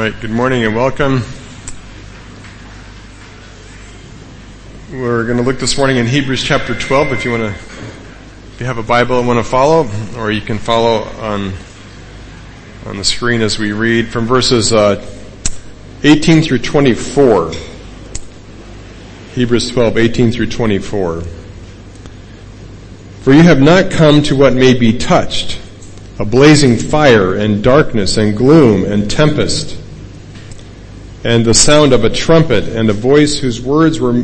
right, good morning and welcome. We're going to look this morning in Hebrews chapter 12 if you want to, if you have a Bible and want to follow, or you can follow on, on the screen as we read from verses uh, 18 through 24. Hebrews 12, 18 through 24. For you have not come to what may be touched, a blazing fire and darkness and gloom and tempest, and the sound of a trumpet and a voice whose words were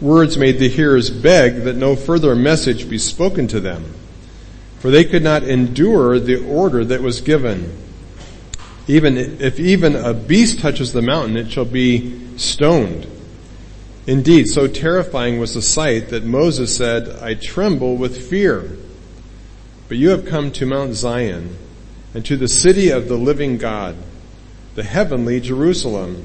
words made the hearers beg that no further message be spoken to them. For they could not endure the order that was given. Even if even a beast touches the mountain, it shall be stoned. Indeed, so terrifying was the sight that Moses said, I tremble with fear. But you have come to Mount Zion and to the city of the living God, the heavenly Jerusalem,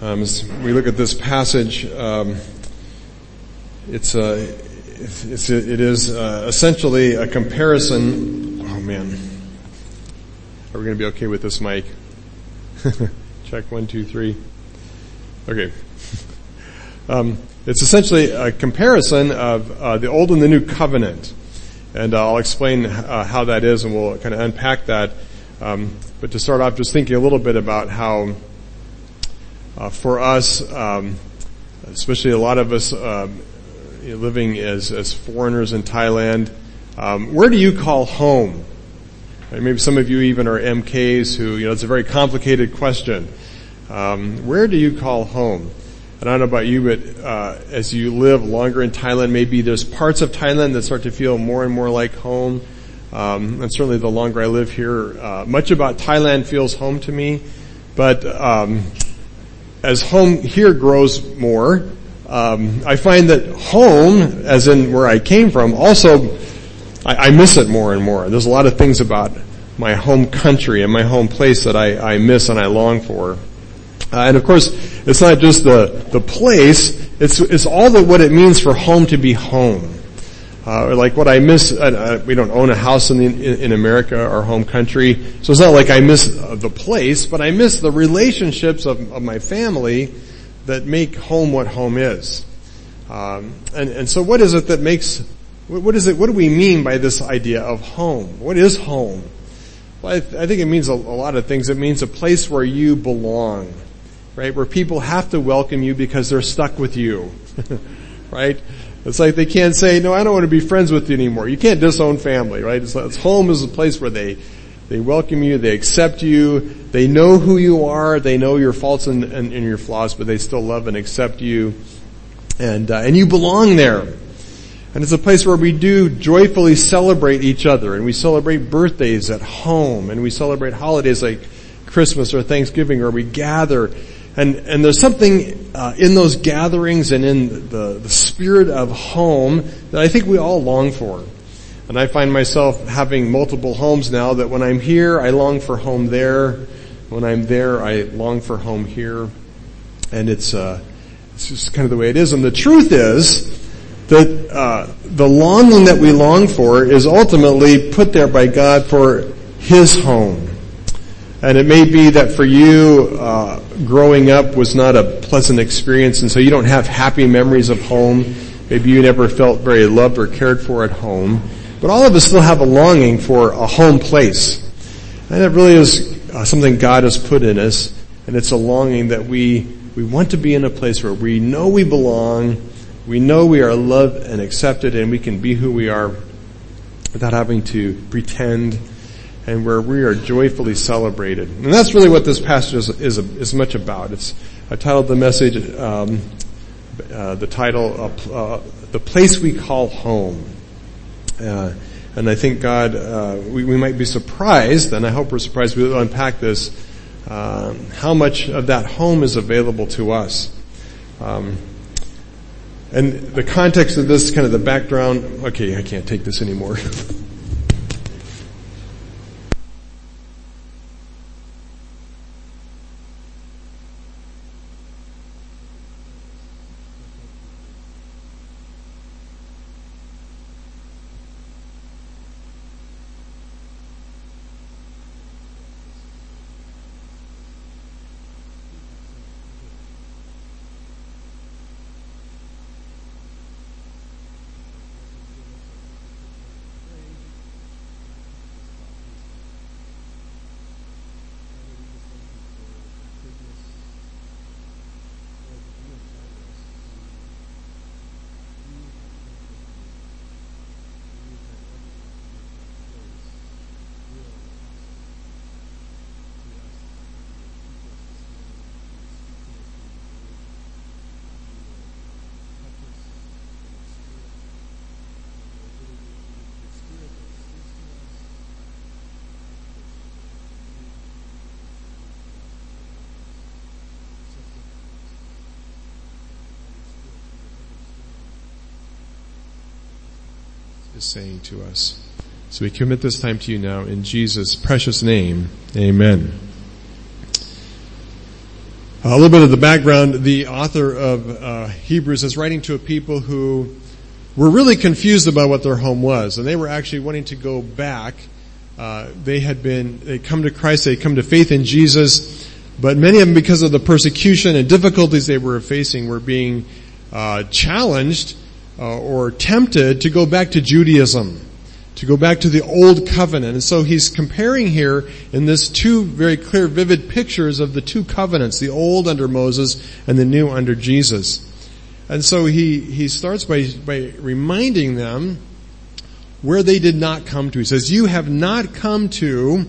Um, as we look at this passage, um, it's, uh, it's, it is uh, essentially a comparison. Oh man, are we going to be okay with this mic? Check one, two, three. Okay. Um, it's essentially a comparison of uh, the old and the new covenant, and uh, I'll explain uh, how that is, and we'll kind of unpack that. Um, but to start off, just thinking a little bit about how, uh, for us, um, especially a lot of us um, living as as foreigners in Thailand, um, where do you call home? Maybe some of you even are MKs who, you know, it's a very complicated question. Um, where do you call home? And I don't know about you, but uh, as you live longer in Thailand, maybe there's parts of Thailand that start to feel more and more like home. Um, and certainly the longer I live here, uh, much about Thailand feels home to me. But um, as home here grows more, um, I find that home, as in where I came from, also I, I, miss it more and more. There's a lot of things about my home country and my home place that I, I miss and I long for. Uh, and of course, it's not just the, the place, it's, it's all the, what it means for home to be home. Uh, like what I miss, uh, uh we don't own a house in, the, in, in, America, our home country, so it's not like I miss uh, the place, but I miss the relationships of, of my family that make home what home is. Um, and, and so what is it that makes, what is it, what do we mean by this idea of home? What is home? Well, I, th- I think it means a, a lot of things. It means a place where you belong right? Where people have to welcome you because they're stuck with you, right? It's like they can't say, no, I don't want to be friends with you anymore. You can't disown family, right? It's, it's home is a place where they, they welcome you, they accept you, they know who you are, they know your faults and, and, and your flaws, but they still love and accept you, and uh, and you belong there. And it's a place where we do joyfully celebrate each other, and we celebrate birthdays at home, and we celebrate holidays like Christmas or Thanksgiving, where we gather and, and there's something uh, in those gatherings and in the, the spirit of home that I think we all long for. And I find myself having multiple homes now that when I'm here, I long for home there. When I'm there, I long for home here. And it's, uh, it's just kind of the way it is. And the truth is that, uh, the longing that we long for is ultimately put there by God for His home. And it may be that for you, uh, growing up was not a pleasant experience, and so you don't have happy memories of home. Maybe you never felt very loved or cared for at home. But all of us still have a longing for a home place. And it really is uh, something God has put in us, and it's a longing that we, we want to be in a place where we know we belong, we know we are loved and accepted, and we can be who we are without having to pretend and where we are joyfully celebrated. And that's really what this passage is, is, is much about. It's, I titled the message, um, uh, the title, uh, uh, The Place We Call Home. Uh, and I think God, uh, we, we, might be surprised, and I hope we're surprised, we'll unpack this, uh, how much of that home is available to us. Um, and the context of this, kind of the background, okay, I can't take this anymore. is saying to us. So we commit this time to you now in Jesus' precious name. Amen. A little bit of the background. The author of uh, Hebrews is writing to a people who were really confused about what their home was, and they were actually wanting to go back. Uh, they had been, they come to Christ, they come to faith in Jesus, but many of them, because of the persecution and difficulties they were facing, were being uh, challenged uh, or tempted to go back to Judaism, to go back to the old covenant. And so he's comparing here in this two very clear, vivid pictures of the two covenants, the old under Moses and the new under Jesus. And so he, he starts by, by reminding them where they did not come to. He says, you have not come to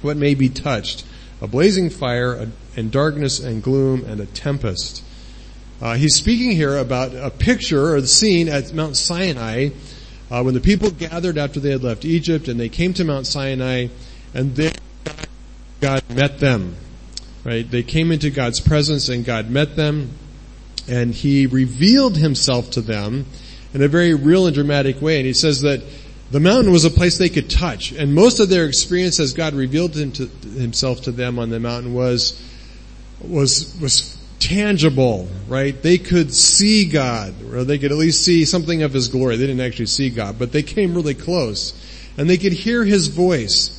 what may be touched, a blazing fire, and darkness and gloom and a tempest. Uh, he's speaking here about a picture or the scene at Mount Sinai uh, when the people gathered after they had left Egypt and they came to Mount Sinai and there God met them. Right? They came into God's presence and God met them and he revealed himself to them in a very real and dramatic way. And he says that the mountain was a place they could touch. And most of their experience as God revealed him to, himself to them on the mountain was, was, was tangible, right? They could see God, or they could at least see something of His glory. They didn't actually see God, but they came really close. And they could hear His voice.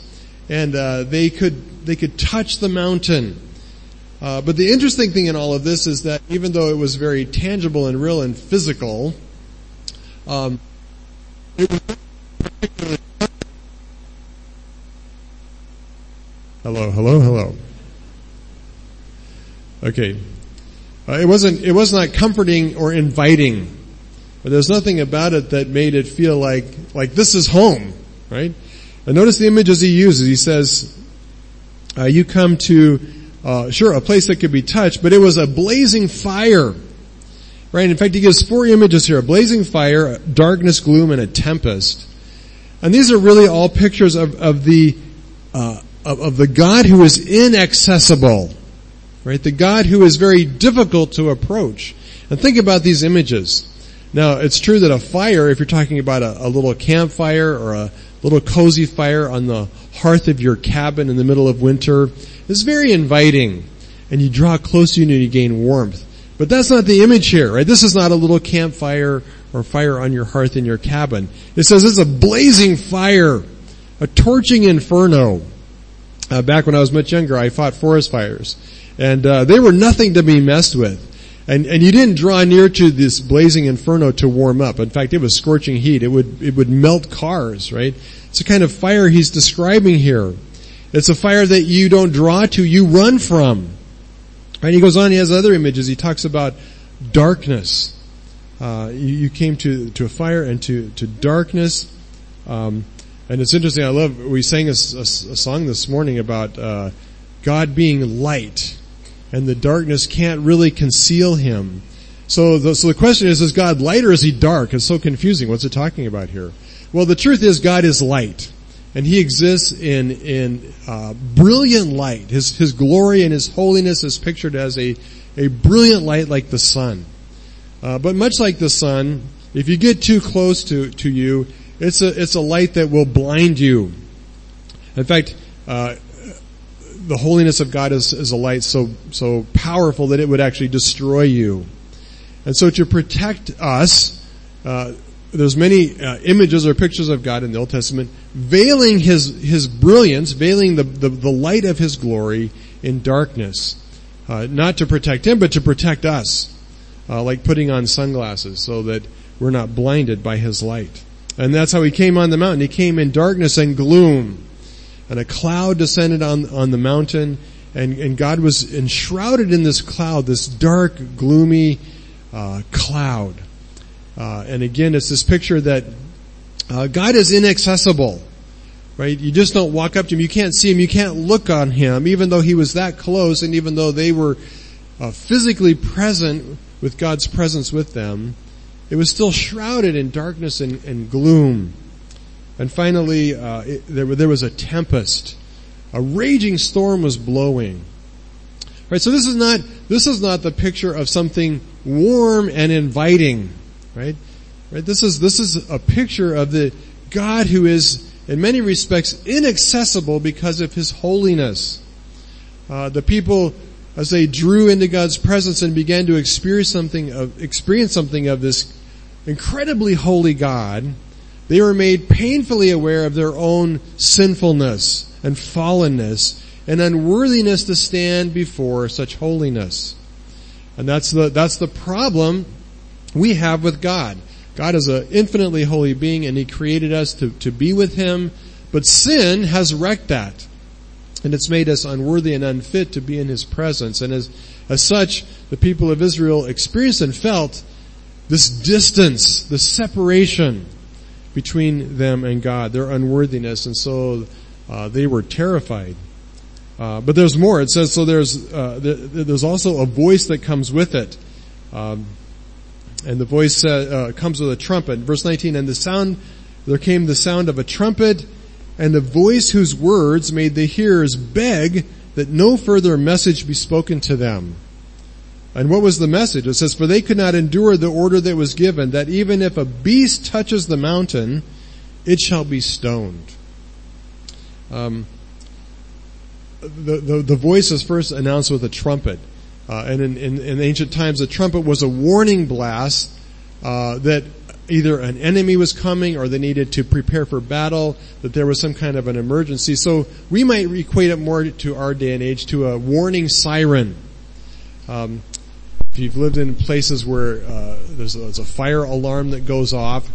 And, uh, they could, they could touch the mountain. Uh, but the interesting thing in all of this is that even though it was very tangible and real and physical, um, it was particularly Hello, hello, hello. Okay, uh, it wasn't, it was not comforting or inviting. But there's nothing about it that made it feel like, like this is home, right? And notice the images he uses. He says, uh, you come to, uh, sure, a place that could be touched, but it was a blazing fire. Right? In fact, he gives four images here. A blazing fire, darkness, gloom, and a tempest. And these are really all pictures of, of the, uh, of, of the God who is inaccessible right? The God who is very difficult to approach. And think about these images. Now, it's true that a fire, if you're talking about a, a little campfire or a little cozy fire on the hearth of your cabin in the middle of winter, is very inviting. And you draw close to you and you gain warmth. But that's not the image here, right? This is not a little campfire or fire on your hearth in your cabin. It says it's a blazing fire, a torching inferno. Uh, back when I was much younger, I fought forest fires and uh, they were nothing to be messed with. And and you didn't draw near to this blazing inferno to warm up. In fact, it was scorching heat. It would it would melt cars, right? It's a kind of fire he's describing here. It's a fire that you don't draw to, you run from. And he goes on, he has other images. He talks about darkness. Uh, you, you, came to, to a fire and to, to darkness. Um, and it's interesting, I love, we sang a, a, a song this morning about, uh, God being light and the darkness can't really conceal him. So the, so the question is, is God light or is he dark? It's so confusing. What's it talking about here? Well, the truth is God is light. And He exists in, in uh, brilliant light. His, His glory and His holiness is pictured as a, a brilliant light like the sun. Uh, but much like the sun, if you get too close to, to you, it's a, it's a light that will blind you. In fact, uh, the holiness of God is, is a light so, so powerful that it would actually destroy you. And so to protect us, uh, there's many uh, images or pictures of God in the Old Testament veiling his his brilliance, veiling the the, the light of his glory in darkness, uh, not to protect him, but to protect us, uh, like putting on sunglasses so that we're not blinded by his light. And that's how he came on the mountain. He came in darkness and gloom, and a cloud descended on on the mountain, and and God was enshrouded in this cloud, this dark, gloomy uh, cloud. Uh, and again, it's this picture that uh, God is inaccessible, right? You just don't walk up to him. You can't see him. You can't look on him, even though he was that close, and even though they were uh, physically present with God's presence with them, it was still shrouded in darkness and, and gloom. And finally, uh, it, there, there was a tempest. A raging storm was blowing. Right, so this is not this is not the picture of something warm and inviting right? Right? This is, this is a picture of the God who is in many respects inaccessible because of His holiness. Uh, the people, as they drew into God's presence and began to experience something of, experience something of this incredibly holy God, they were made painfully aware of their own sinfulness and fallenness and unworthiness to stand before such holiness. And that's the, that's the problem we have with God. God is an infinitely holy being and He created us to, to be with Him, but sin has wrecked that. And it's made us unworthy and unfit to be in His presence. And as, as such, the people of Israel experienced and felt this distance, the separation between them and God, their unworthiness, and so uh, they were terrified. Uh, but there's more. It says so. There's uh, there's also a voice that comes with it. Um, and the voice uh, uh, comes with a trumpet. Verse 19, and the sound, there came the sound of a trumpet, and a voice whose words made the hearers beg that no further message be spoken to them. And what was the message? It says, for they could not endure the order that was given, that even if a beast touches the mountain, it shall be stoned. Um, the, the, the voice is first announced with a trumpet. Uh, and in, in, in, ancient times, the trumpet was a warning blast uh, that either an enemy was coming or they needed to prepare for battle, that there was some kind of an emergency. So we might equate it more to our day and age to a warning siren. Um, if you've lived in places where uh, there's, a, there's, a, fire alarm that goes off,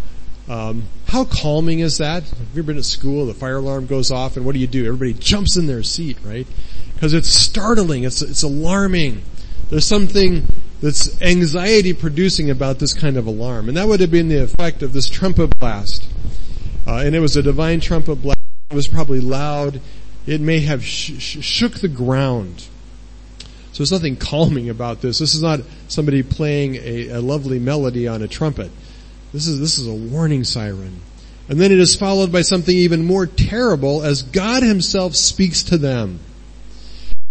um, how calming is that? Have you ever been at school? The fire alarm goes off, and what do you do? Everybody jumps in their seat, right? Because it's startling. It's it's alarming. There's something that's anxiety producing about this kind of alarm. And that would have been the effect of this trumpet blast. Uh, and it was a divine trumpet blast. It was probably loud. It may have sh- sh- shook the ground. So there's nothing calming about this. This is not somebody playing a, a lovely melody on a trumpet. This is, this is a warning siren. And then it is followed by something even more terrible as God himself speaks to them.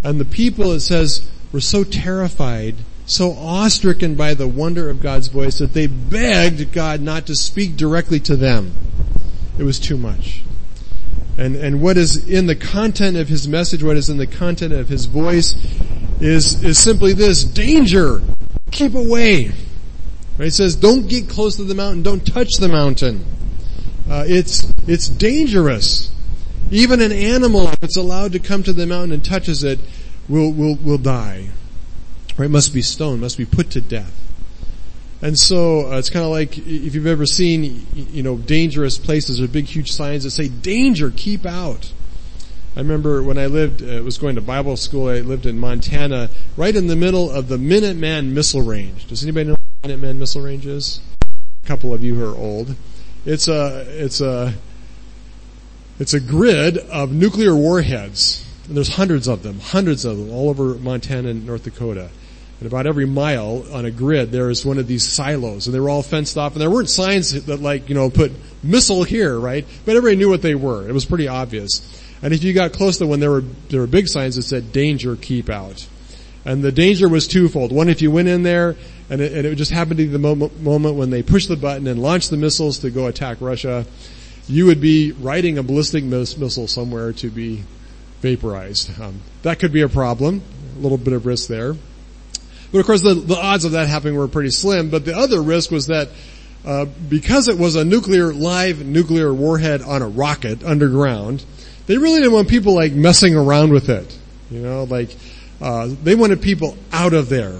And the people, it says, were so terrified, so awestricken by the wonder of God's voice that they begged God not to speak directly to them. It was too much. And, and what is in the content of his message, what is in the content of his voice is, is simply this, danger! Keep away! Right? It says, don't get close to the mountain, don't touch the mountain. Uh, it's, it's dangerous. Even an animal, if it's allowed to come to the mountain and touches it, will, will, will die. Right? Must be stoned, must be put to death. And so uh, it's kind of like if you've ever seen, you know, dangerous places or big, huge signs that say "Danger, keep out." I remember when I lived, uh, was going to Bible school. I lived in Montana, right in the middle of the Minuteman missile range. Does anybody know what Minuteman missile range is? A couple of you who are old. It's a, it's a, it's a grid of nuclear warheads and there's hundreds of them, hundreds of them all over Montana and North Dakota. And about every mile on a grid, there is one of these silos, and they were all fenced off. And there weren't signs that, like, you know, put missile here, right? But everybody knew what they were. It was pretty obvious. And if you got close to one, there were there were big signs that said "Danger, keep out." And the danger was twofold. One, if you went in there and it, and it just happened to be the moment, moment when they pushed the button and launched the missiles to go attack Russia, you would be riding a ballistic miss, missile somewhere to be vaporized. Um, that could be a problem. A little bit of risk there. But of course, the, the odds of that happening were pretty slim. But the other risk was that uh, because it was a nuclear live nuclear warhead on a rocket underground, they really didn't want people like messing around with it. You know, like uh, they wanted people out of there.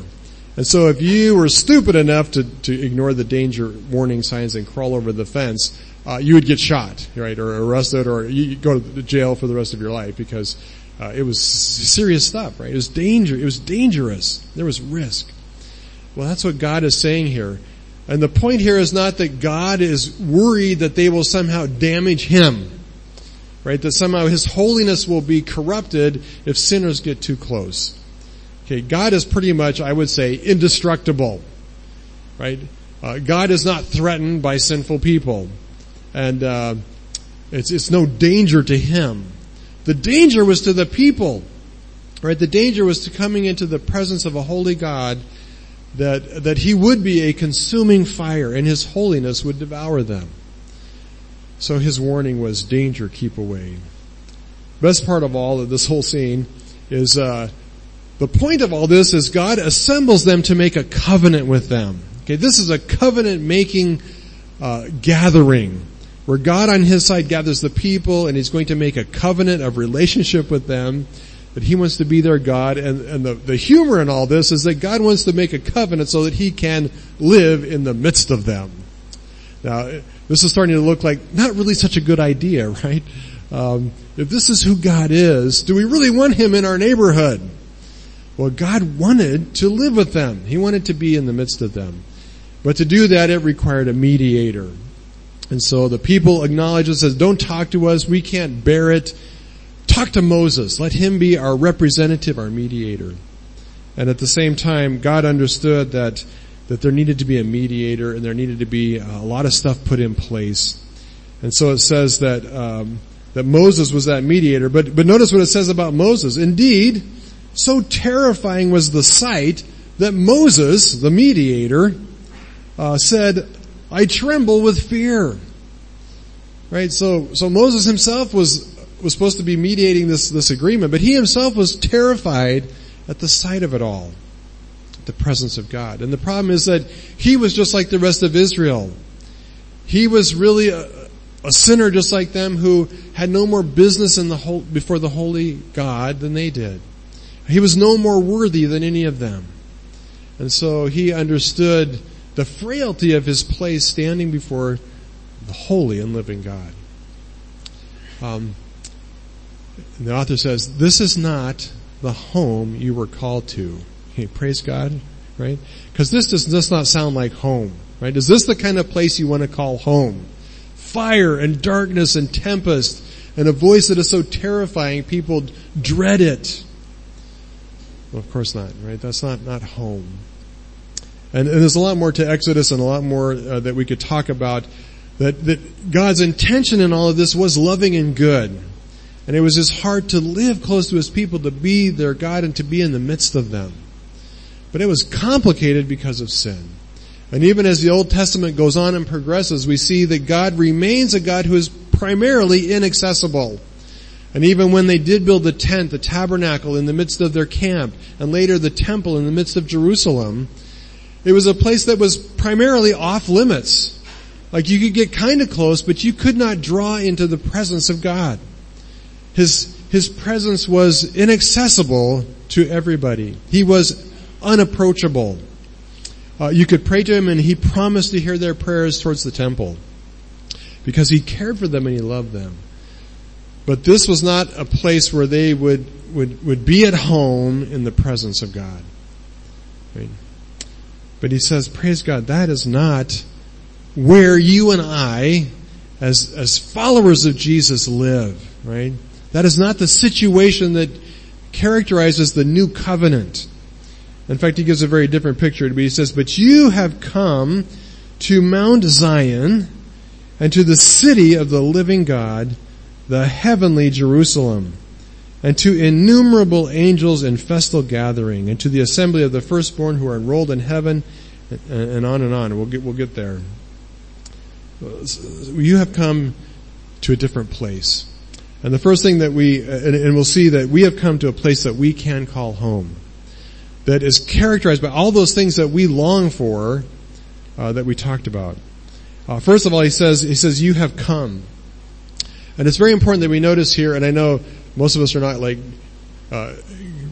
And so if you were stupid enough to, to ignore the danger warning signs and crawl over the fence, uh, you would get shot, right, or arrested, or you go to jail for the rest of your life because uh, it was serious stuff, right? It was danger. It was dangerous. There was risk. Well, that's what God is saying here. And the point here is not that God is worried that they will somehow damage Him right? That somehow His holiness will be corrupted if sinners get too close. Okay, God is pretty much, I would say, indestructible, right? Uh, God is not threatened by sinful people, and uh, it's it's no danger to Him. The danger was to the people, right? The danger was to coming into the presence of a holy God that that He would be a consuming fire, and His holiness would devour them. So his warning was danger, keep away. Best part of all of this whole scene is uh, the point of all this is God assembles them to make a covenant with them. Okay, this is a covenant making uh, gathering where God on his side gathers the people and he's going to make a covenant of relationship with them that he wants to be their God and, and the, the humor in all this is that God wants to make a covenant so that he can live in the midst of them. Now, this is starting to look like not really such a good idea, right? Um, if this is who God is, do we really want Him in our neighborhood? Well, God wanted to live with them. He wanted to be in the midst of them. But to do that, it required a mediator. And so the people acknowledge and says, don't talk to us. We can't bear it. Talk to Moses. Let him be our representative, our mediator. And at the same time, God understood that that there needed to be a mediator and there needed to be a lot of stuff put in place. And so it says that um, that Moses was that mediator. But but notice what it says about Moses. Indeed, so terrifying was the sight that Moses, the mediator, uh, said, "I tremble with fear." Right. So so Moses himself was was supposed to be mediating this this agreement, but he himself was terrified at the sight of it all the presence of God. And the problem is that he was just like the rest of Israel. He was really a, a sinner just like them who had no more business in the whole, before the holy God than they did. He was no more worthy than any of them. And so he understood the frailty of his place standing before the holy and living God. Um, the author says, this is not the home you were called to. Okay, praise God, right? Because this does, does not sound like home, right? Is this the kind of place you want to call home? Fire and darkness and tempest and a voice that is so terrifying people dread it. Well, of course not, right? That's not, not home. And, and there's a lot more to Exodus and a lot more uh, that we could talk about that, that God's intention in all of this was loving and good. And it was his heart to live close to his people, to be their God and to be in the midst of them. But it was complicated because of sin. And even as the Old Testament goes on and progresses, we see that God remains a God who is primarily inaccessible. And even when they did build the tent, the tabernacle in the midst of their camp, and later the temple in the midst of Jerusalem, it was a place that was primarily off limits. Like you could get kind of close, but you could not draw into the presence of God. His, his presence was inaccessible to everybody. He was unapproachable. Uh, you could pray to him and he promised to hear their prayers towards the temple because he cared for them and he loved them. But this was not a place where they would, would, would be at home in the presence of God. Right? But he says, praise God, that is not where you and I, as, as followers of Jesus live, right? That is not the situation that characterizes the new covenant. In fact, he gives a very different picture. But he says, but you have come to Mount Zion and to the city of the living God, the heavenly Jerusalem, and to innumerable angels in festal gathering, and to the assembly of the firstborn who are enrolled in heaven, and on and on. We'll get, we'll get there. You have come to a different place. And the first thing that we, and we'll see that we have come to a place that we can call home. That is characterized by all those things that we long for, uh, that we talked about. Uh, first of all, he says, he says, you have come. And it's very important that we notice here, and I know most of us are not like, uh,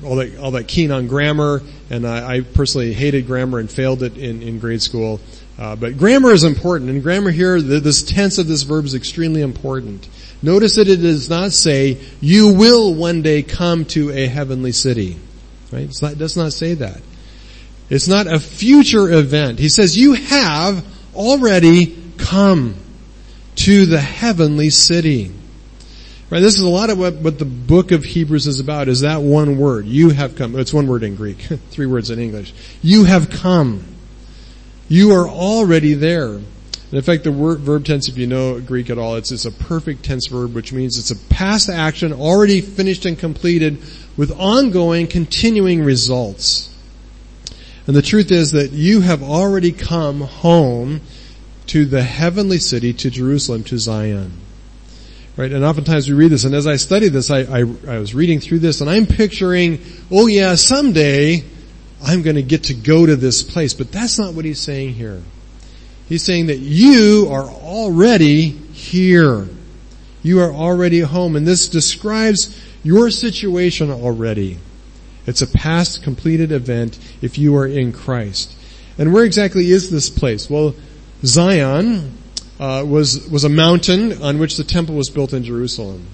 all that, all that keen on grammar, and I, I personally hated grammar and failed it in, in grade school. Uh, but grammar is important, and grammar here, the, this tense of this verb is extremely important. Notice that it does not say, you will one day come to a heavenly city. Right? Not, it does not say that. It's not a future event. He says, you have already come to the heavenly city. Right, this is a lot of what, what the book of Hebrews is about, is that one word. You have come. It's one word in Greek, three words in English. You have come. You are already there. In fact, the word, verb tense, if you know Greek at all, it's, it's a perfect tense verb, which means it's a past action already finished and completed with ongoing, continuing results. And the truth is that you have already come home to the heavenly city, to Jerusalem, to Zion. Right? And oftentimes we read this, and as I study this, I, I, I was reading through this, and I'm picturing, oh yeah, someday I'm going to get to go to this place. But that's not what he's saying here. He's saying that you are already here. You are already home, and this describes your situation already. It's a past completed event if you are in Christ. And where exactly is this place? Well, Zion uh, was was a mountain on which the temple was built in Jerusalem,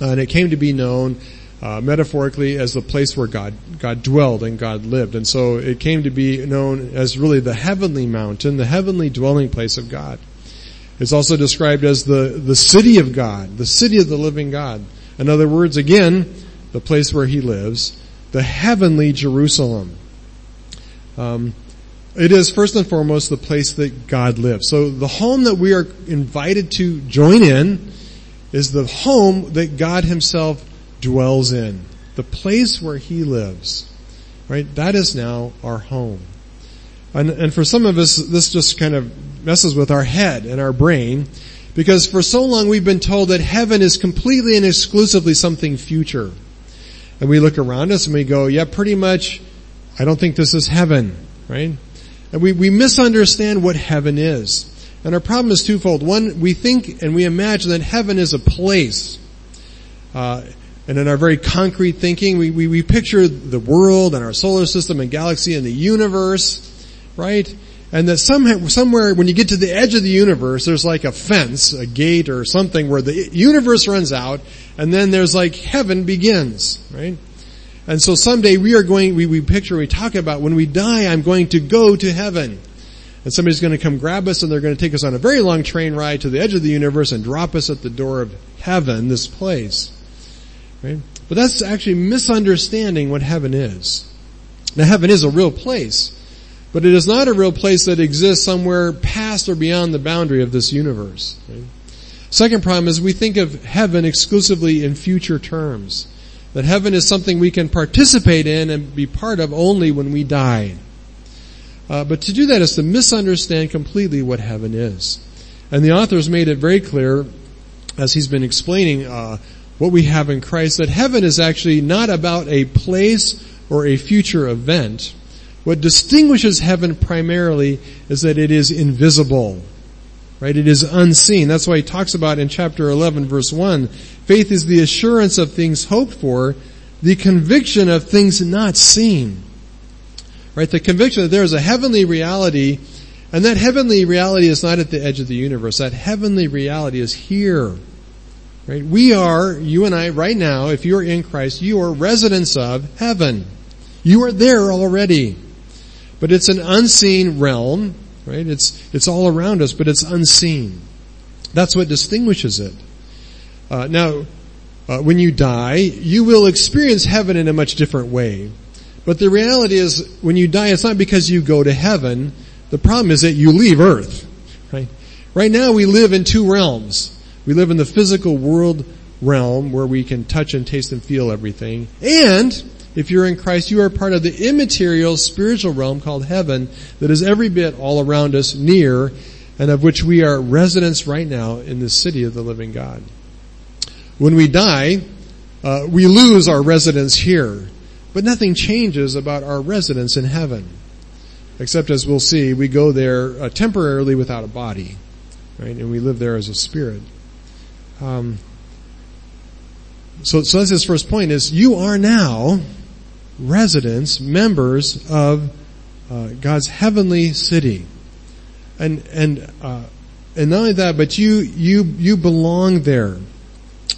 uh, and it came to be known uh, metaphorically as the place where God God dwelled and God lived, and so it came to be known as really the heavenly mountain, the heavenly dwelling place of God. It's also described as the the city of God, the city of the living God. In other words, again, the place where He lives, the heavenly Jerusalem. Um, it is first and foremost the place that God lives. So the home that we are invited to join in is the home that God himself dwells in. The place where he lives. Right? That is now our home. And, and for some of us, this just kind of messes with our head and our brain because for so long we've been told that heaven is completely and exclusively something future. And we look around us and we go, yeah, pretty much, I don't think this is heaven, right? And we, we misunderstand what heaven is. And our problem is twofold. One, we think and we imagine that heaven is a place. Uh, and in our very concrete thinking, we, we, we picture the world and our solar system and galaxy and the universe, right? And that somehow, somewhere when you get to the edge of the universe, there's like a fence, a gate or something where the universe runs out and then there's like heaven begins, right? And so someday we are going, we, we picture, we talk about when we die, I'm going to go to heaven. And somebody's going to come grab us and they're going to take us on a very long train ride to the edge of the universe and drop us at the door of heaven, this place. Right? But that's actually misunderstanding what heaven is. Now heaven is a real place, but it is not a real place that exists somewhere past or beyond the boundary of this universe. Second problem is we think of heaven exclusively in future terms. That heaven is something we can participate in and be part of only when we die. Uh, but to do that is to misunderstand completely what heaven is. And the author has made it very clear, as he's been explaining uh, what we have in Christ, that heaven is actually not about a place or a future event. What distinguishes heaven primarily is that it is invisible. Right? It is unseen. That's why he talks about in chapter 11 verse 1, faith is the assurance of things hoped for, the conviction of things not seen. Right? The conviction that there is a heavenly reality, and that heavenly reality is not at the edge of the universe. That heavenly reality is here. Right? We are, you and I, right now, if you are in Christ, you are residents of heaven. You are there already. But it's an unseen realm, right? It's, it's all around us, but it's unseen. That's what distinguishes it. Uh, now, uh, when you die, you will experience heaven in a much different way. But the reality is, when you die, it's not because you go to heaven. The problem is that you leave earth, right? Right now we live in two realms. We live in the physical world realm where we can touch and taste and feel everything. And if you're in Christ, you are part of the immaterial spiritual realm called heaven that is every bit all around us, near, and of which we are residents right now in the city of the living God. When we die, uh, we lose our residence here, but nothing changes about our residence in heaven. Except as we'll see, we go there uh, temporarily without a body, right? And we live there as a spirit. Um, so, so that's his first point is you are now residents, members of uh, God's heavenly city. And, and, uh, and not only that, but you, you, you belong there.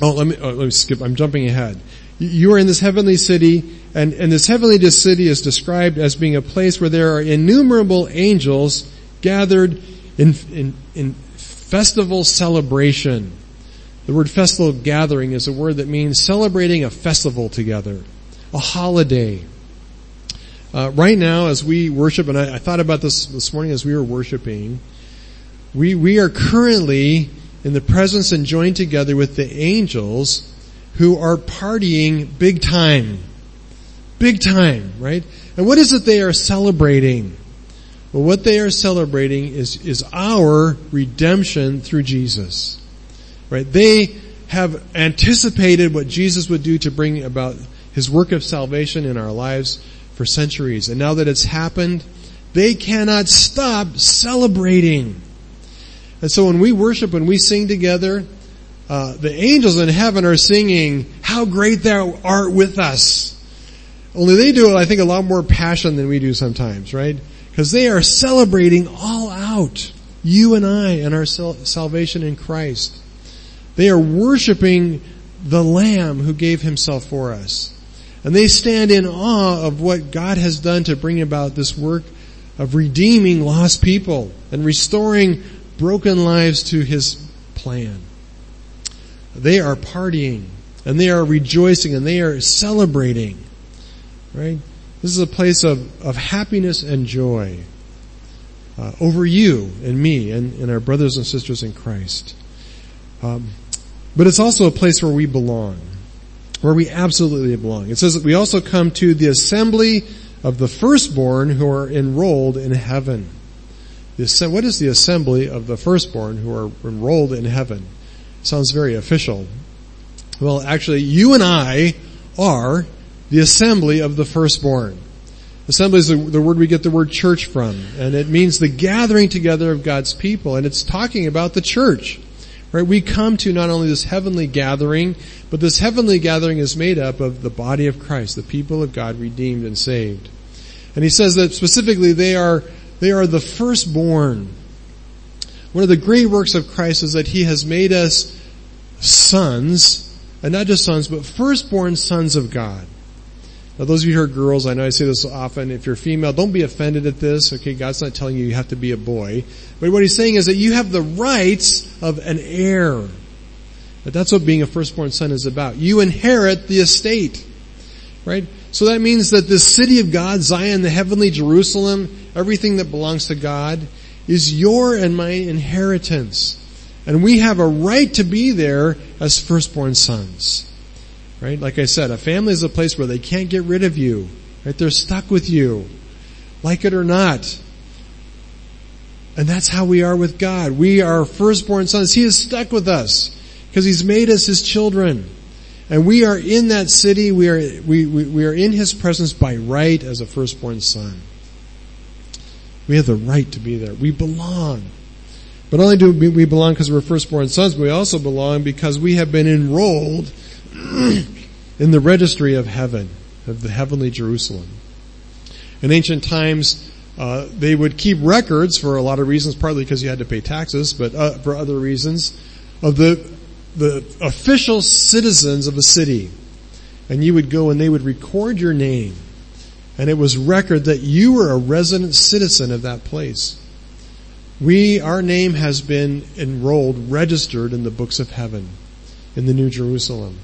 Oh, let me, oh, let me skip. I'm jumping ahead. You are in this heavenly city, and, and this heavenly city is described as being a place where there are innumerable angels gathered in, in, in festival celebration. The word festival gathering is a word that means celebrating a festival together, a holiday. Uh, right now, as we worship, and I, I, thought about this this morning as we were worshiping, we we are currently in the presence and joined together with the angels who are partying big time, big time, right? And what is it they are celebrating? Well, what they are celebrating is is our redemption through Jesus. Right? They have anticipated what Jesus would do to bring about his work of salvation in our lives for centuries. And now that it's happened, they cannot stop celebrating. And so when we worship, when we sing together, uh, the angels in heaven are singing, how great thou art with us. Only they do it, I think, a lot more passion than we do sometimes, right? Because they are celebrating all out. You and I and our salvation in Christ. They are worshiping the Lamb who gave himself for us. And they stand in awe of what God has done to bring about this work of redeeming lost people and restoring broken lives to his plan. They are partying and they are rejoicing and they are celebrating. Right? This is a place of, of happiness and joy uh, over you and me and, and our brothers and sisters in Christ. Um, but it's also a place where we belong, where we absolutely belong. It says that we also come to the assembly of the firstborn who are enrolled in heaven. What is the assembly of the firstborn who are enrolled in heaven? Sounds very official. Well, actually, you and I are the assembly of the firstborn. Assembly is the, the, word we get the word church from, and it means the gathering together of God's people, and it's talking about the church. Right? We come to not only this heavenly gathering, but this heavenly gathering is made up of the body of Christ, the people of God redeemed and saved. And he says that specifically they are, they are the firstborn. One of the great works of Christ is that he has made us sons, and not just sons, but firstborn sons of God. Now those of you who are girls, I know I say this often, if you're female, don't be offended at this, okay? God's not telling you you have to be a boy. But what he's saying is that you have the rights of an heir. But that's what being a firstborn son is about. You inherit the estate. Right? So that means that the city of God, Zion, the heavenly Jerusalem, everything that belongs to God, is your and my inheritance. And we have a right to be there as firstborn sons. Right? Like I said, a family is a place where they can't get rid of you. Right? They're stuck with you. Like it or not. And that's how we are with God. We are firstborn sons. He is stuck with us because He's made us His children. And we are in that city. We are, we, we, we are in His presence by right as a firstborn son. We have the right to be there. We belong. But only do we belong because we're firstborn sons, but we also belong because we have been enrolled in the registry of heaven, of the heavenly Jerusalem. In ancient times, uh, they would keep records for a lot of reasons, partly because you had to pay taxes, but uh, for other reasons, of the the official citizens of a city. And you would go and they would record your name. And it was record that you were a resident citizen of that place. We, our name has been enrolled, registered in the books of heaven, in the New Jerusalem.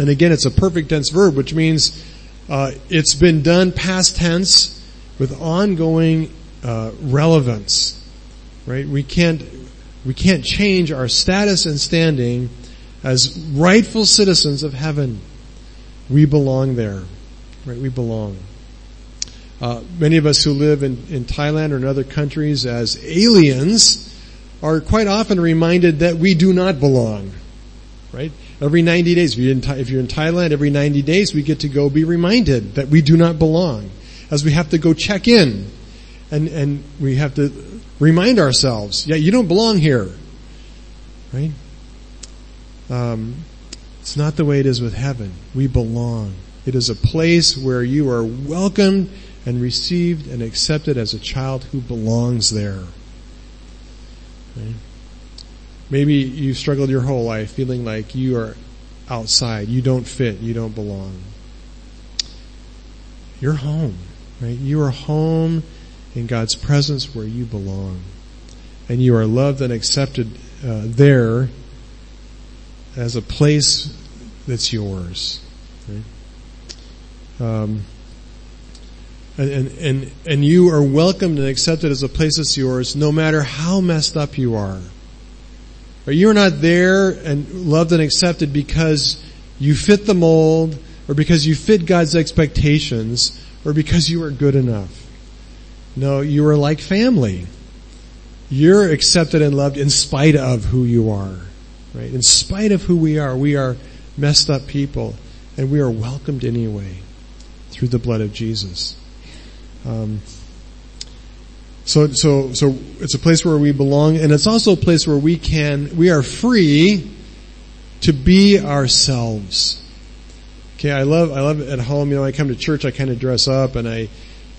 And again, it's a perfect tense verb, which means uh, it's been done past tense with ongoing uh, relevance, right? We can't we can't change our status and standing as rightful citizens of heaven. We belong there, right? We belong. Uh, many of us who live in, in Thailand or in other countries as aliens are quite often reminded that we do not belong, right? Every 90 days, if you're, in, Thailand, every 90 days we get to go be reminded that we do not belong. As we have to go check in and, and we have to remind ourselves, yeah, you don't belong here. Right? Um, it's not the way it is with heaven. We belong. It is a place where you are welcomed and received and accepted as a child who belongs there. Right? Maybe you struggled your whole life feeling like you are outside, you don't fit, you don't belong. You're home, right? You are home in God's presence where you belong. And you are loved and accepted uh, there as a place that's yours. Um, and, and, and you are welcomed and accepted as a place that's yours no matter how messed up you are. Or you're not there and loved and accepted because you fit the mold or because you fit God's expectations or because you are good enough. No, you are like family. You're accepted and loved in spite of who you are. Right? In spite of who we are, we are messed up people and we are welcomed anyway through the blood of Jesus. Um, so, so, so it's a place where we belong and it's also a place where we can, we are free to be ourselves. Okay, I love, I love at home, you know, I come to church, I kind of dress up and I,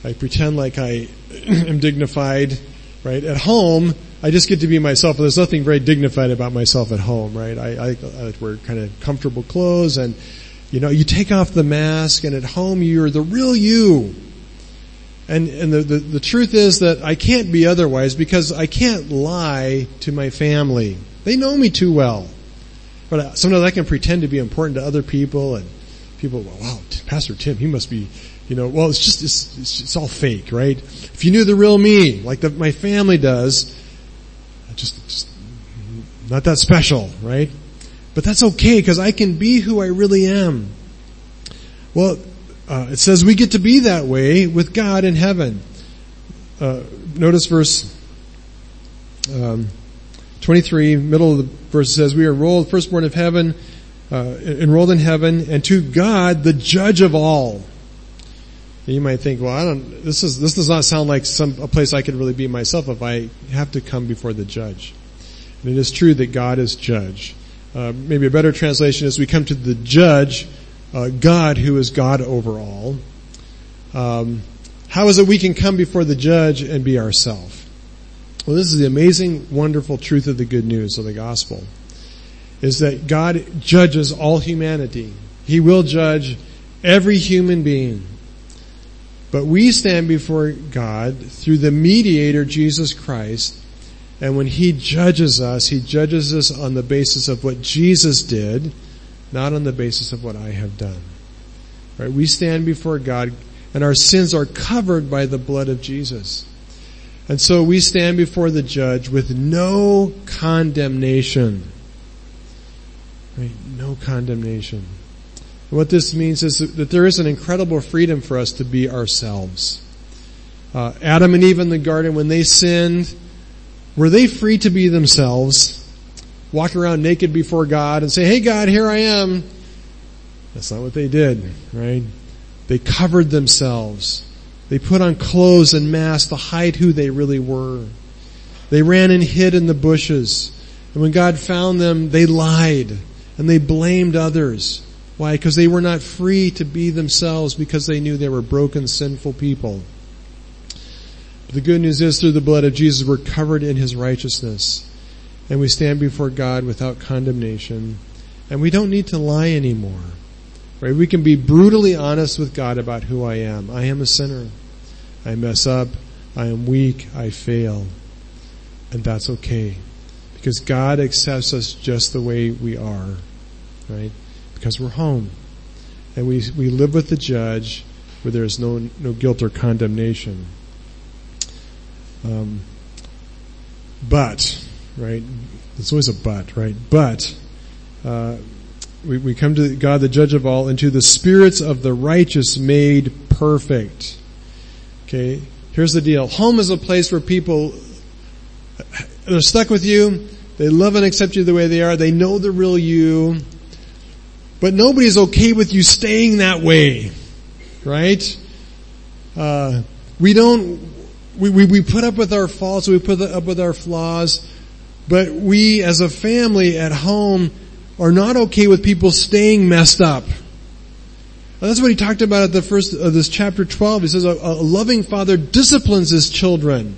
I pretend like I am dignified, right? At home, I just get to be myself. There's nothing very dignified about myself at home, right? I, I, I wear kind of comfortable clothes and, you know, you take off the mask and at home you're the real you. And, and the, the, the truth is that I can't be otherwise because I can't lie to my family. They know me too well. But uh, sometimes I can pretend to be important to other people and people, well, wow, Pastor Tim, he must be you know, well, it's just, it's, it's, it's all fake, right? If you knew the real me, like the, my family does, just, just not that special, right? But that's okay because I can be who I really am. Well, uh, it says we get to be that way with God in heaven. Uh, notice verse um, 23, middle of the verse says, "We are enrolled, firstborn of heaven, uh, enrolled in heaven, and to God, the Judge of all." you might think, well, I don't, this is, this does not sound like some, a place I could really be myself if I have to come before the judge. And it is true that God is judge. Uh, maybe a better translation is we come to the judge, uh, God who is God over all. Um, how is it we can come before the judge and be ourselves? Well, this is the amazing, wonderful truth of the good news of the gospel. Is that God judges all humanity. He will judge every human being. But we stand before God through the mediator, Jesus Christ, and when He judges us, He judges us on the basis of what Jesus did, not on the basis of what I have done. Right? We stand before God, and our sins are covered by the blood of Jesus. And so we stand before the judge with no condemnation. Right? No condemnation. What this means is that there is an incredible freedom for us to be ourselves. Uh, Adam and Eve in the garden, when they sinned, were they free to be themselves? Walk around naked before God and say, hey God, here I am. That's not what they did, right? They covered themselves. They put on clothes and masks to hide who they really were. They ran and hid in the bushes. And when God found them, they lied and they blamed others. Why? Because they were not free to be themselves because they knew they were broken, sinful people. But the good news is through the blood of Jesus we're covered in His righteousness. And we stand before God without condemnation. And we don't need to lie anymore. Right? We can be brutally honest with God about who I am. I am a sinner. I mess up. I am weak. I fail. And that's okay. Because God accepts us just the way we are. Right? because we're home. and we, we live with the judge where there is no, no guilt or condemnation. Um, but, right, there's always a but, right? But, uh, we, we come to God, the judge of all, and to the spirits of the righteous made perfect. Okay, here's the deal. Home is a place where people, they're stuck with you, they love and accept you the way they are, they know the real you, but nobody's okay with you staying that way. Right? Uh, we don't, we, we, we put up with our faults, we put up with our flaws, but we as a family at home are not okay with people staying messed up. That's what he talked about at the first of this chapter 12. He says a, a loving father disciplines his children.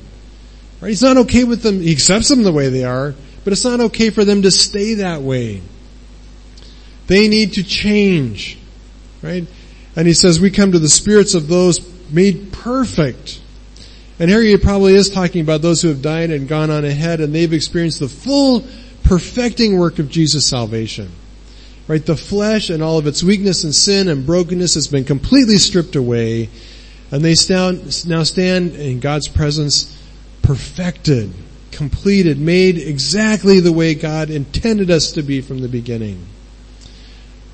Right? He's not okay with them. He accepts them the way they are, but it's not okay for them to stay that way. They need to change. Right? And he says, we come to the spirits of those made perfect. And here he probably is talking about those who have died and gone on ahead and they've experienced the full perfecting work of Jesus' salvation. Right? The flesh and all of its weakness and sin and brokenness has been completely stripped away and they now stand in God's presence perfected, completed, made exactly the way God intended us to be from the beginning.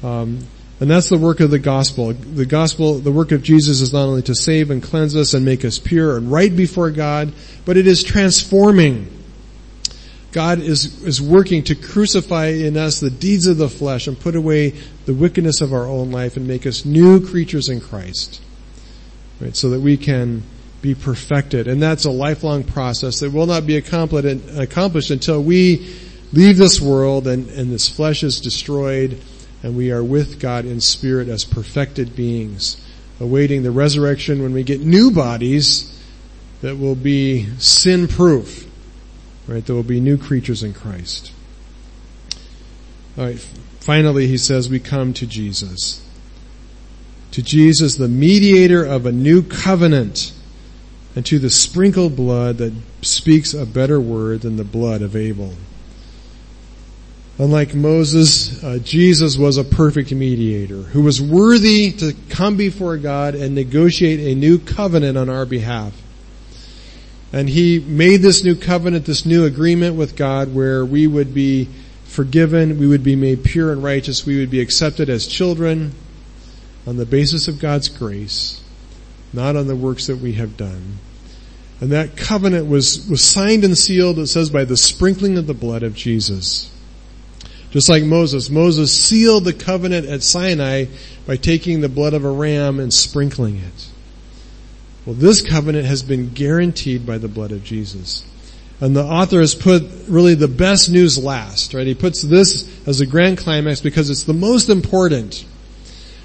Um, and that's the work of the gospel. The gospel, the work of Jesus is not only to save and cleanse us and make us pure and right before God, but it is transforming. God is, is working to crucify in us the deeds of the flesh and put away the wickedness of our own life and make us new creatures in Christ. Right, so that we can be perfected. And that's a lifelong process that will not be accomplished until we leave this world and, and this flesh is destroyed and we are with God in spirit as perfected beings, awaiting the resurrection when we get new bodies that will be sin proof. Right? There will be new creatures in Christ. Alright, finally he says we come to Jesus. To Jesus, the mediator of a new covenant, and to the sprinkled blood that speaks a better word than the blood of Abel. Unlike Moses, uh, Jesus was a perfect mediator who was worthy to come before God and negotiate a new covenant on our behalf. And he made this new covenant, this new agreement with God where we would be forgiven, we would be made pure and righteous, we would be accepted as children on the basis of God's grace, not on the works that we have done. And that covenant was, was signed and sealed, it says, by the sprinkling of the blood of Jesus. Just like Moses. Moses sealed the covenant at Sinai by taking the blood of a ram and sprinkling it. Well, this covenant has been guaranteed by the blood of Jesus. And the author has put really the best news last, right? He puts this as a grand climax because it's the most important.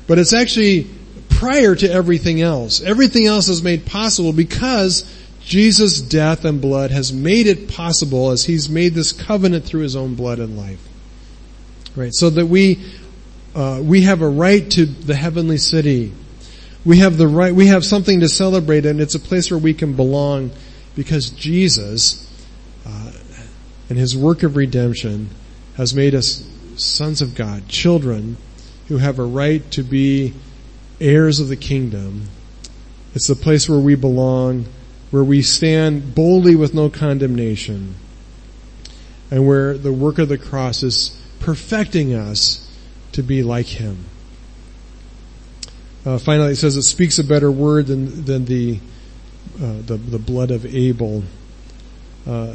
But it's actually prior to everything else. Everything else is made possible because Jesus' death and blood has made it possible as he's made this covenant through his own blood and life. Right? So that we, uh, we have a right to the heavenly city. We have the right, we have something to celebrate and it's a place where we can belong because Jesus, uh, and his work of redemption has made us sons of God, children who have a right to be heirs of the kingdom. It's the place where we belong, where we stand boldly with no condemnation, and where the work of the cross is perfecting us to be like Him. Uh, finally, it says it speaks a better word than than the uh, the, the blood of Abel. Uh,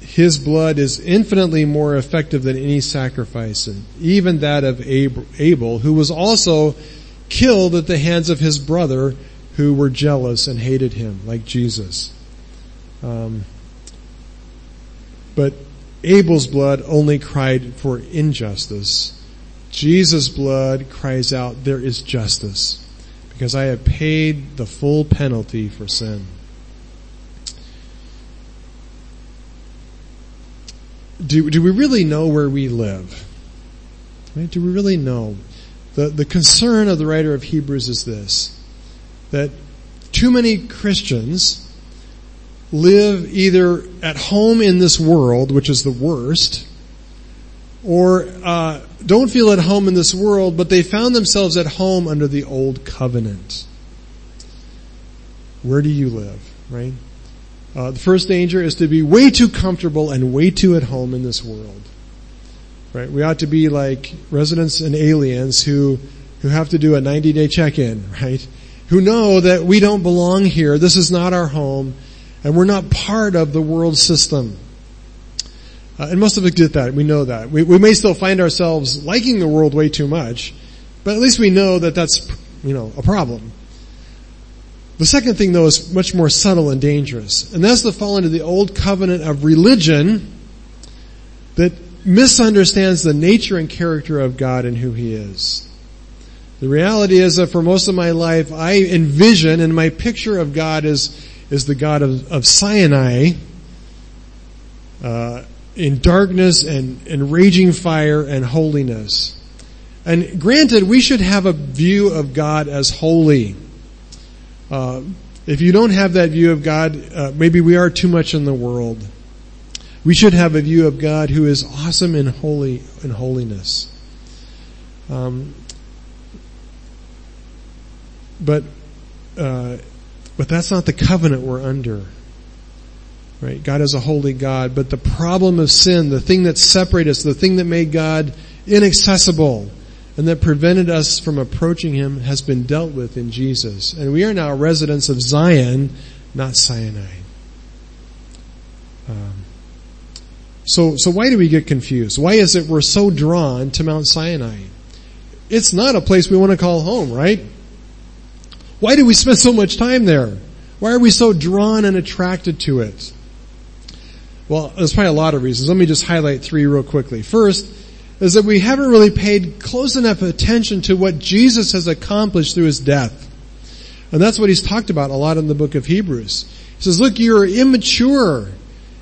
his blood is infinitely more effective than any sacrifice, even that of Abel, who was also killed at the hands of his brother, who were jealous and hated him, like Jesus. Um, but Abel's blood only cried for injustice. Jesus' blood cries out, there is justice because I have paid the full penalty for sin. Do, do we really know where we live? Right? Do we really know? The, the concern of the writer of Hebrews is this, that too many Christians live either at home in this world, which is the worst, or uh, don't feel at home in this world, but they found themselves at home under the old covenant. Where do you live, right? Uh, the first danger is to be way too comfortable and way too at home in this world. Right? We ought to be like residents and aliens who, who have to do a 90 day check-in, right? Who know that we don't belong here, this is not our home, and we're not part of the world system. Uh, and most of us get that, we know that. We, we may still find ourselves liking the world way too much, but at least we know that that's, you know, a problem. The second thing though is much more subtle and dangerous, and that's the fall into the old covenant of religion that misunderstands the nature and character of God and who He is. The reality is that for most of my life, I envision and my picture of God is, is the God of, of Sinai, uh, in darkness and, and raging fire and holiness. And granted, we should have a view of God as holy. Uh, if you don't have that view of God, uh, maybe we are too much in the world. We should have a view of God who is awesome in holy in holiness. Um, but uh, but that's not the covenant we're under. Right? God is a holy God, but the problem of sin, the thing that separated us, the thing that made God inaccessible, and that prevented us from approaching Him has been dealt with in Jesus. And we are now residents of Zion, not Sinai. Um, so, so why do we get confused? Why is it we're so drawn to Mount Sinai? It's not a place we want to call home, right? Why do we spend so much time there? Why are we so drawn and attracted to it? Well, there's probably a lot of reasons. Let me just highlight three real quickly. First, is that we haven't really paid close enough attention to what Jesus has accomplished through his death. And that's what he's talked about a lot in the book of Hebrews. He says, look, you're immature.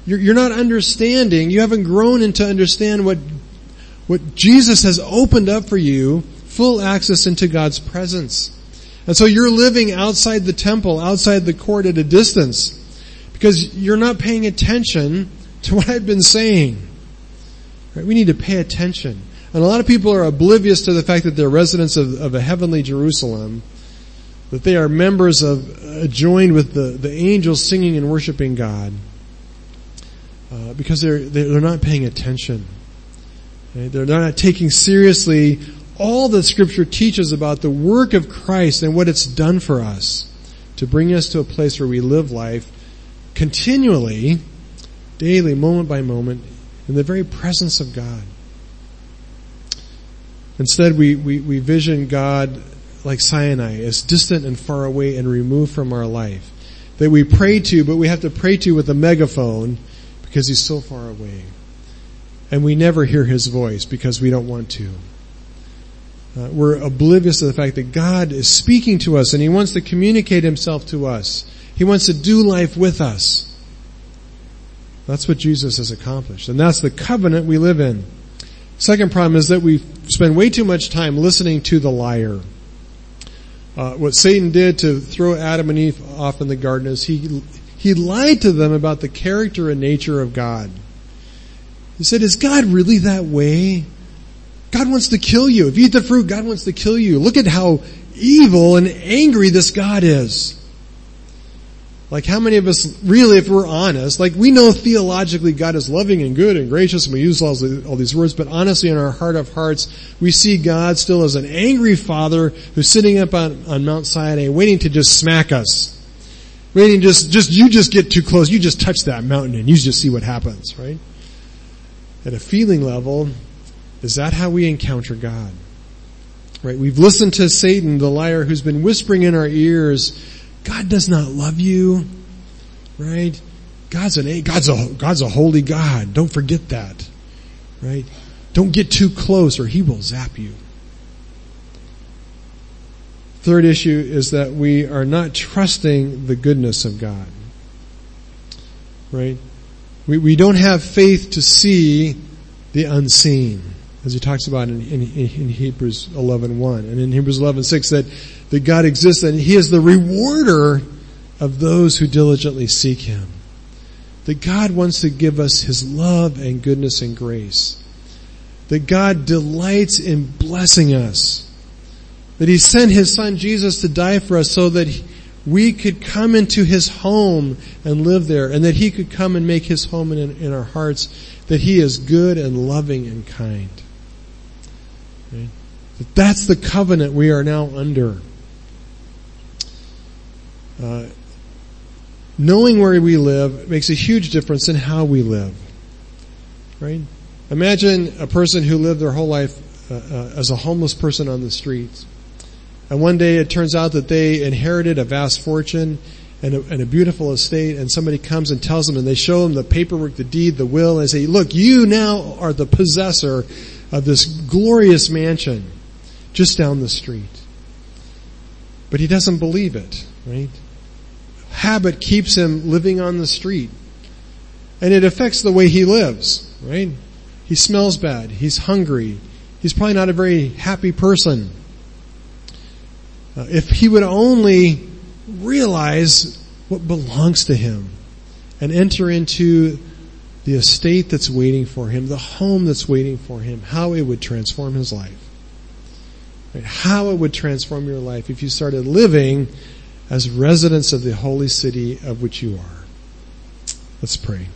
You're, you're not understanding. You haven't grown into understand what, what Jesus has opened up for you, full access into God's presence. And so you're living outside the temple, outside the court at a distance, because you're not paying attention to what I've been saying. Right? We need to pay attention. And a lot of people are oblivious to the fact that they're residents of, of a heavenly Jerusalem, that they are members of, uh, joined with the, the angels singing and worshiping God, uh, because they're, they're not paying attention. Right? They're not taking seriously all that scripture teaches about the work of Christ and what it's done for us to bring us to a place where we live life continually, daily, moment by moment, in the very presence of God. Instead, we, we, we vision God like Sinai, as distant and far away and removed from our life. That we pray to, but we have to pray to with a megaphone because he's so far away. And we never hear his voice because we don't want to. Uh, we're oblivious to the fact that God is speaking to us and he wants to communicate himself to us. He wants to do life with us. That's what Jesus has accomplished. And that's the covenant we live in. Second problem is that we spend way too much time listening to the liar. Uh, what Satan did to throw Adam and Eve off in the garden is he, he lied to them about the character and nature of God. He said, is God really that way? God wants to kill you. If you eat the fruit, God wants to kill you. Look at how evil and angry this God is. Like how many of us really, if we're honest, like we know theologically God is loving and good and gracious and we use all, all these words, but honestly in our heart of hearts, we see God still as an angry father who's sitting up on, on Mount Sinai waiting to just smack us. Waiting just, just, you just get too close, you just touch that mountain and you just see what happens, right? At a feeling level, is that how we encounter God? Right? We've listened to Satan, the liar, who's been whispering in our ears, God does not love you, right? God's an God's a God's a holy God. Don't forget that, right? Don't get too close, or He will zap you. Third issue is that we are not trusting the goodness of God, right? We we don't have faith to see the unseen, as he talks about in, in, in Hebrews 11.1. And in Hebrews 11.6 that that God exists and He is the rewarder of those who diligently seek Him. That God wants to give us His love and goodness and grace. that God delights in blessing us. That He sent His Son Jesus to die for us so that we could come into His home and live there and that He could come and make His home in, in our hearts. That He is good and loving and kind. That that's the covenant we are now under. Uh, knowing where we live makes a huge difference in how we live. Right? Imagine a person who lived their whole life uh, uh, as a homeless person on the streets. And one day it turns out that they inherited a vast fortune and a, and a, beautiful estate and somebody comes and tells them and they show them the paperwork, the deed, the will, and they say, look, you now are the possessor of this glorious mansion just down the street. But he doesn't believe it, right? Habit keeps him living on the street. And it affects the way he lives, right? He smells bad. He's hungry. He's probably not a very happy person. Uh, if he would only realize what belongs to him and enter into the estate that's waiting for him, the home that's waiting for him, how it would transform his life. Right? How it would transform your life if you started living as residents of the holy city of which you are. Let's pray.